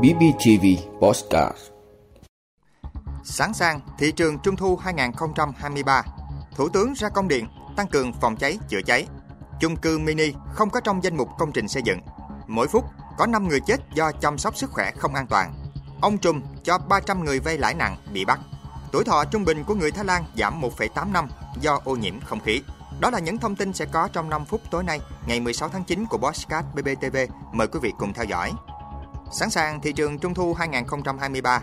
BBTV Postcard Sẵn sàng thị trường Trung thu 2023, Thủ tướng ra công điện tăng cường phòng cháy chữa cháy. Chung cư mini không có trong danh mục công trình xây dựng. Mỗi phút có 5 người chết do chăm sóc sức khỏe không an toàn. Ông Trùm cho 300 người vay lãi nặng bị bắt. Tuổi thọ trung bình của người Thái Lan giảm 1,8 năm do ô nhiễm không khí. Đó là những thông tin sẽ có trong 5 phút tối nay, ngày 16 tháng 9 của Bosscat BBTV. Mời quý vị cùng theo dõi. Sẵn sàng thị trường Trung thu 2023.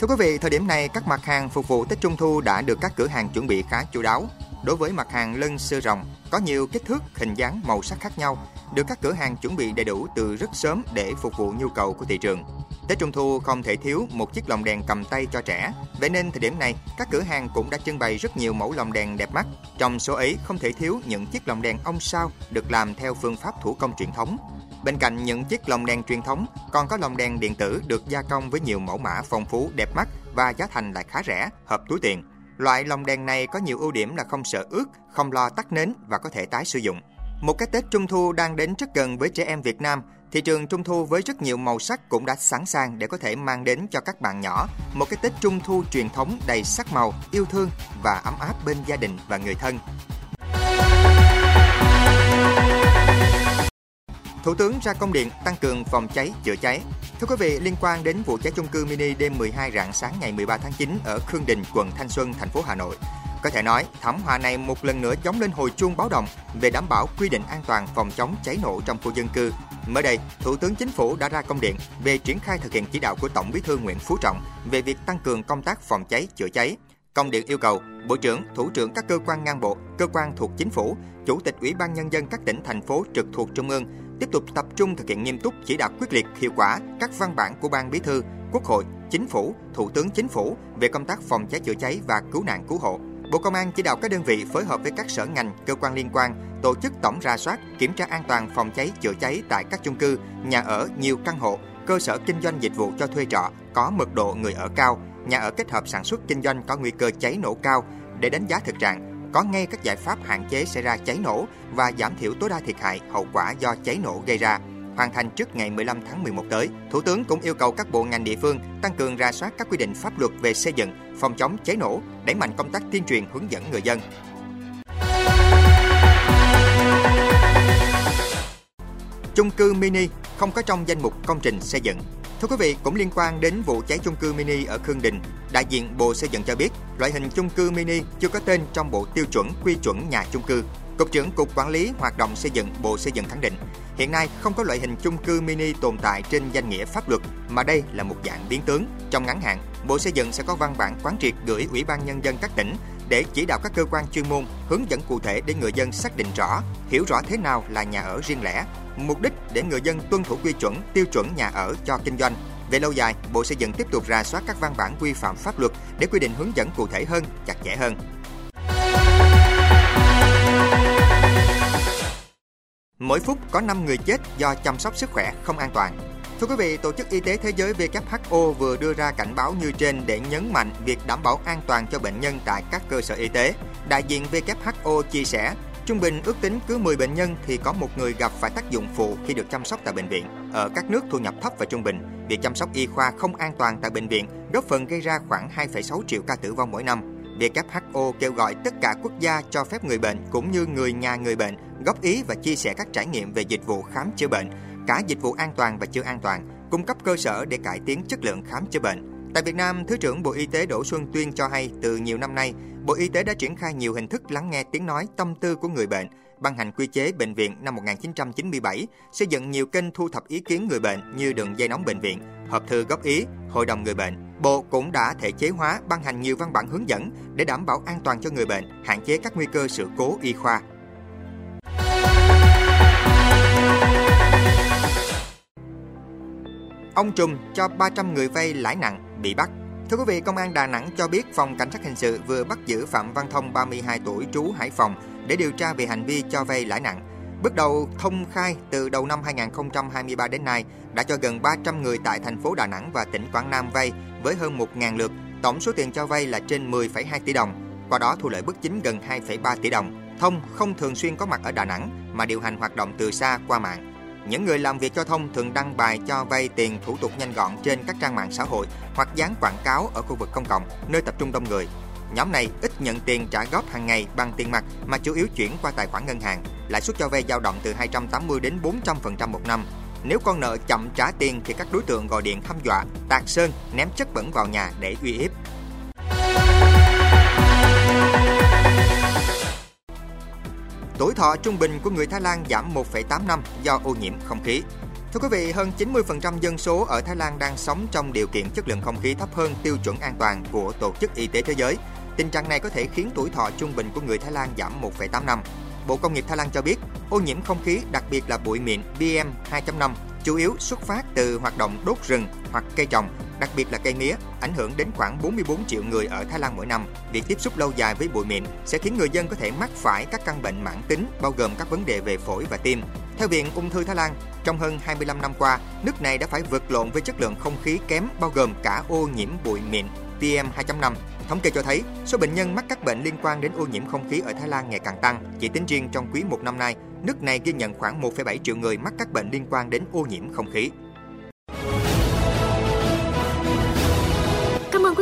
Thưa quý vị, thời điểm này các mặt hàng phục vụ Tết Trung thu đã được các cửa hàng chuẩn bị khá chu đáo. Đối với mặt hàng lân sư rồng, có nhiều kích thước, hình dáng, màu sắc khác nhau, được các cửa hàng chuẩn bị đầy đủ từ rất sớm để phục vụ nhu cầu của thị trường. Tết Trung thu không thể thiếu một chiếc lồng đèn cầm tay cho trẻ. Vậy nên thời điểm này, các cửa hàng cũng đã trưng bày rất nhiều mẫu lồng đèn đẹp mắt. Trong số ấy không thể thiếu những chiếc lồng đèn ông sao được làm theo phương pháp thủ công truyền thống. Bên cạnh những chiếc lồng đèn truyền thống, còn có lồng đèn điện tử được gia công với nhiều mẫu mã phong phú, đẹp mắt và giá thành lại khá rẻ, hợp túi tiền. Loại lồng đèn này có nhiều ưu điểm là không sợ ướt, không lo tắt nến và có thể tái sử dụng. Một cái Tết Trung thu đang đến rất gần với trẻ em Việt Nam, thị trường Trung thu với rất nhiều màu sắc cũng đã sẵn sàng để có thể mang đến cho các bạn nhỏ một cái Tết Trung thu truyền thống đầy sắc màu, yêu thương và ấm áp bên gia đình và người thân. Thủ tướng ra công điện tăng cường phòng cháy chữa cháy. Thưa quý vị, liên quan đến vụ cháy chung cư mini đêm 12 rạng sáng ngày 13 tháng 9 ở Khương Đình, quận Thanh Xuân, thành phố Hà Nội, có thể nói, thảm họa này một lần nữa chống lên hồi chuông báo động về đảm bảo quy định an toàn phòng chống cháy nổ trong khu dân cư. Mới đây, Thủ tướng Chính phủ đã ra công điện về triển khai thực hiện chỉ đạo của Tổng Bí thư Nguyễn Phú Trọng về việc tăng cường công tác phòng cháy chữa cháy. Công điện yêu cầu Bộ trưởng, Thủ trưởng các cơ quan ngang bộ, cơ quan thuộc Chính phủ, Chủ tịch Ủy ban Nhân dân các tỉnh, thành phố trực thuộc Trung ương tiếp tục tập trung thực hiện nghiêm túc chỉ đạo quyết liệt, hiệu quả các văn bản của Ban Bí thư, Quốc hội, Chính phủ, Thủ tướng Chính phủ về công tác phòng cháy chữa cháy và cứu nạn cứu hộ. Bộ Công an chỉ đạo các đơn vị phối hợp với các sở ngành, cơ quan liên quan tổ chức tổng ra soát, kiểm tra an toàn phòng cháy chữa cháy tại các chung cư, nhà ở nhiều căn hộ, cơ sở kinh doanh dịch vụ cho thuê trọ có mật độ người ở cao, nhà ở kết hợp sản xuất kinh doanh có nguy cơ cháy nổ cao để đánh giá thực trạng, có ngay các giải pháp hạn chế xảy ra cháy nổ và giảm thiểu tối đa thiệt hại hậu quả do cháy nổ gây ra hoàn thành trước ngày 15 tháng 11 tới. Thủ tướng cũng yêu cầu các bộ ngành địa phương tăng cường ra soát các quy định pháp luật về xây dựng, phòng chống cháy nổ, đẩy mạnh công tác tuyên truyền hướng dẫn người dân. Chung cư mini không có trong danh mục công trình xây dựng. Thưa quý vị, cũng liên quan đến vụ cháy chung cư mini ở Khương Đình, đại diện Bộ Xây dựng cho biết, loại hình chung cư mini chưa có tên trong bộ tiêu chuẩn quy chuẩn nhà chung cư. Cục trưởng Cục Quản lý Hoạt động Xây dựng Bộ Xây dựng khẳng định, hiện nay không có loại hình chung cư mini tồn tại trên danh nghĩa pháp luật, mà đây là một dạng biến tướng. Trong ngắn hạn, Bộ Xây dựng sẽ có văn bản quán triệt gửi Ủy ban Nhân dân các tỉnh để chỉ đạo các cơ quan chuyên môn hướng dẫn cụ thể để người dân xác định rõ, hiểu rõ thế nào là nhà ở riêng lẻ, mục đích để người dân tuân thủ quy chuẩn, tiêu chuẩn nhà ở cho kinh doanh. Về lâu dài, Bộ Xây dựng tiếp tục rà soát các văn bản quy phạm pháp luật để quy định hướng dẫn cụ thể hơn, chặt chẽ hơn. Mỗi phút có 5 người chết do chăm sóc sức khỏe không an toàn. Thưa quý vị, Tổ chức Y tế Thế giới WHO vừa đưa ra cảnh báo như trên để nhấn mạnh việc đảm bảo an toàn cho bệnh nhân tại các cơ sở y tế. Đại diện WHO chia sẻ, trung bình ước tính cứ 10 bệnh nhân thì có một người gặp phải tác dụng phụ khi được chăm sóc tại bệnh viện. Ở các nước thu nhập thấp và trung bình, việc chăm sóc y khoa không an toàn tại bệnh viện góp phần gây ra khoảng 2,6 triệu ca tử vong mỗi năm. WHO kêu gọi tất cả quốc gia cho phép người bệnh cũng như người nhà người bệnh góp ý và chia sẻ các trải nghiệm về dịch vụ khám chữa bệnh, cả dịch vụ an toàn và chưa an toàn, cung cấp cơ sở để cải tiến chất lượng khám chữa bệnh. Tại Việt Nam, Thứ trưởng Bộ Y tế Đỗ Xuân Tuyên cho hay từ nhiều năm nay, Bộ Y tế đã triển khai nhiều hình thức lắng nghe tiếng nói tâm tư của người bệnh, ban hành quy chế bệnh viện năm 1997, xây dựng nhiều kênh thu thập ý kiến người bệnh như đường dây nóng bệnh viện, hộp thư góp ý, hội đồng người bệnh. Bộ cũng đã thể chế hóa ban hành nhiều văn bản hướng dẫn để đảm bảo an toàn cho người bệnh, hạn chế các nguy cơ sự cố y khoa. Ông Trùm cho 300 người vay lãi nặng bị bắt. Thưa quý vị, Công an Đà Nẵng cho biết phòng cảnh sát hình sự vừa bắt giữ Phạm Văn Thông 32 tuổi trú Hải Phòng để điều tra về hành vi cho vay lãi nặng. Bước đầu, Thông khai từ đầu năm 2023 đến nay đã cho gần 300 người tại thành phố Đà Nẵng và tỉnh Quảng Nam vay với hơn 1.000 lượt. Tổng số tiền cho vay là trên 10,2 tỷ đồng. Qua đó thu lợi bất chính gần 2,3 tỷ đồng. Thông không thường xuyên có mặt ở Đà Nẵng mà điều hành hoạt động từ xa qua mạng. Những người làm việc cho thông thường đăng bài cho vay tiền thủ tục nhanh gọn trên các trang mạng xã hội hoặc dán quảng cáo ở khu vực công cộng, nơi tập trung đông người. Nhóm này ít nhận tiền trả góp hàng ngày bằng tiền mặt mà chủ yếu chuyển qua tài khoản ngân hàng. Lãi suất cho vay dao động từ 280 đến 400% một năm. Nếu con nợ chậm trả tiền thì các đối tượng gọi điện hăm dọa, tạt sơn, ném chất bẩn vào nhà để uy hiếp. Tuổi thọ trung bình của người Thái Lan giảm 1,8 năm do ô nhiễm không khí. Thưa quý vị, hơn 90% dân số ở Thái Lan đang sống trong điều kiện chất lượng không khí thấp hơn tiêu chuẩn an toàn của Tổ chức Y tế Thế giới. Tình trạng này có thể khiến tuổi thọ trung bình của người Thái Lan giảm 1,8 năm. Bộ Công nghiệp Thái Lan cho biết, ô nhiễm không khí, đặc biệt là bụi mịn PM2.5, chủ yếu xuất phát từ hoạt động đốt rừng hoặc cây trồng, đặc biệt là cây mía, ảnh hưởng đến khoảng 44 triệu người ở Thái Lan mỗi năm. Việc tiếp xúc lâu dài với bụi mịn sẽ khiến người dân có thể mắc phải các căn bệnh mãn tính, bao gồm các vấn đề về phổi và tim. Theo Viện Ung thư Thái Lan, trong hơn 25 năm qua, nước này đã phải vượt lộn với chất lượng không khí kém bao gồm cả ô nhiễm bụi mịn PM2.5. Thống kê cho thấy, số bệnh nhân mắc các bệnh liên quan đến ô nhiễm không khí ở Thái Lan ngày càng tăng. Chỉ tính riêng trong quý một năm nay, nước này ghi nhận khoảng 1,7 triệu người mắc các bệnh liên quan đến ô nhiễm không khí.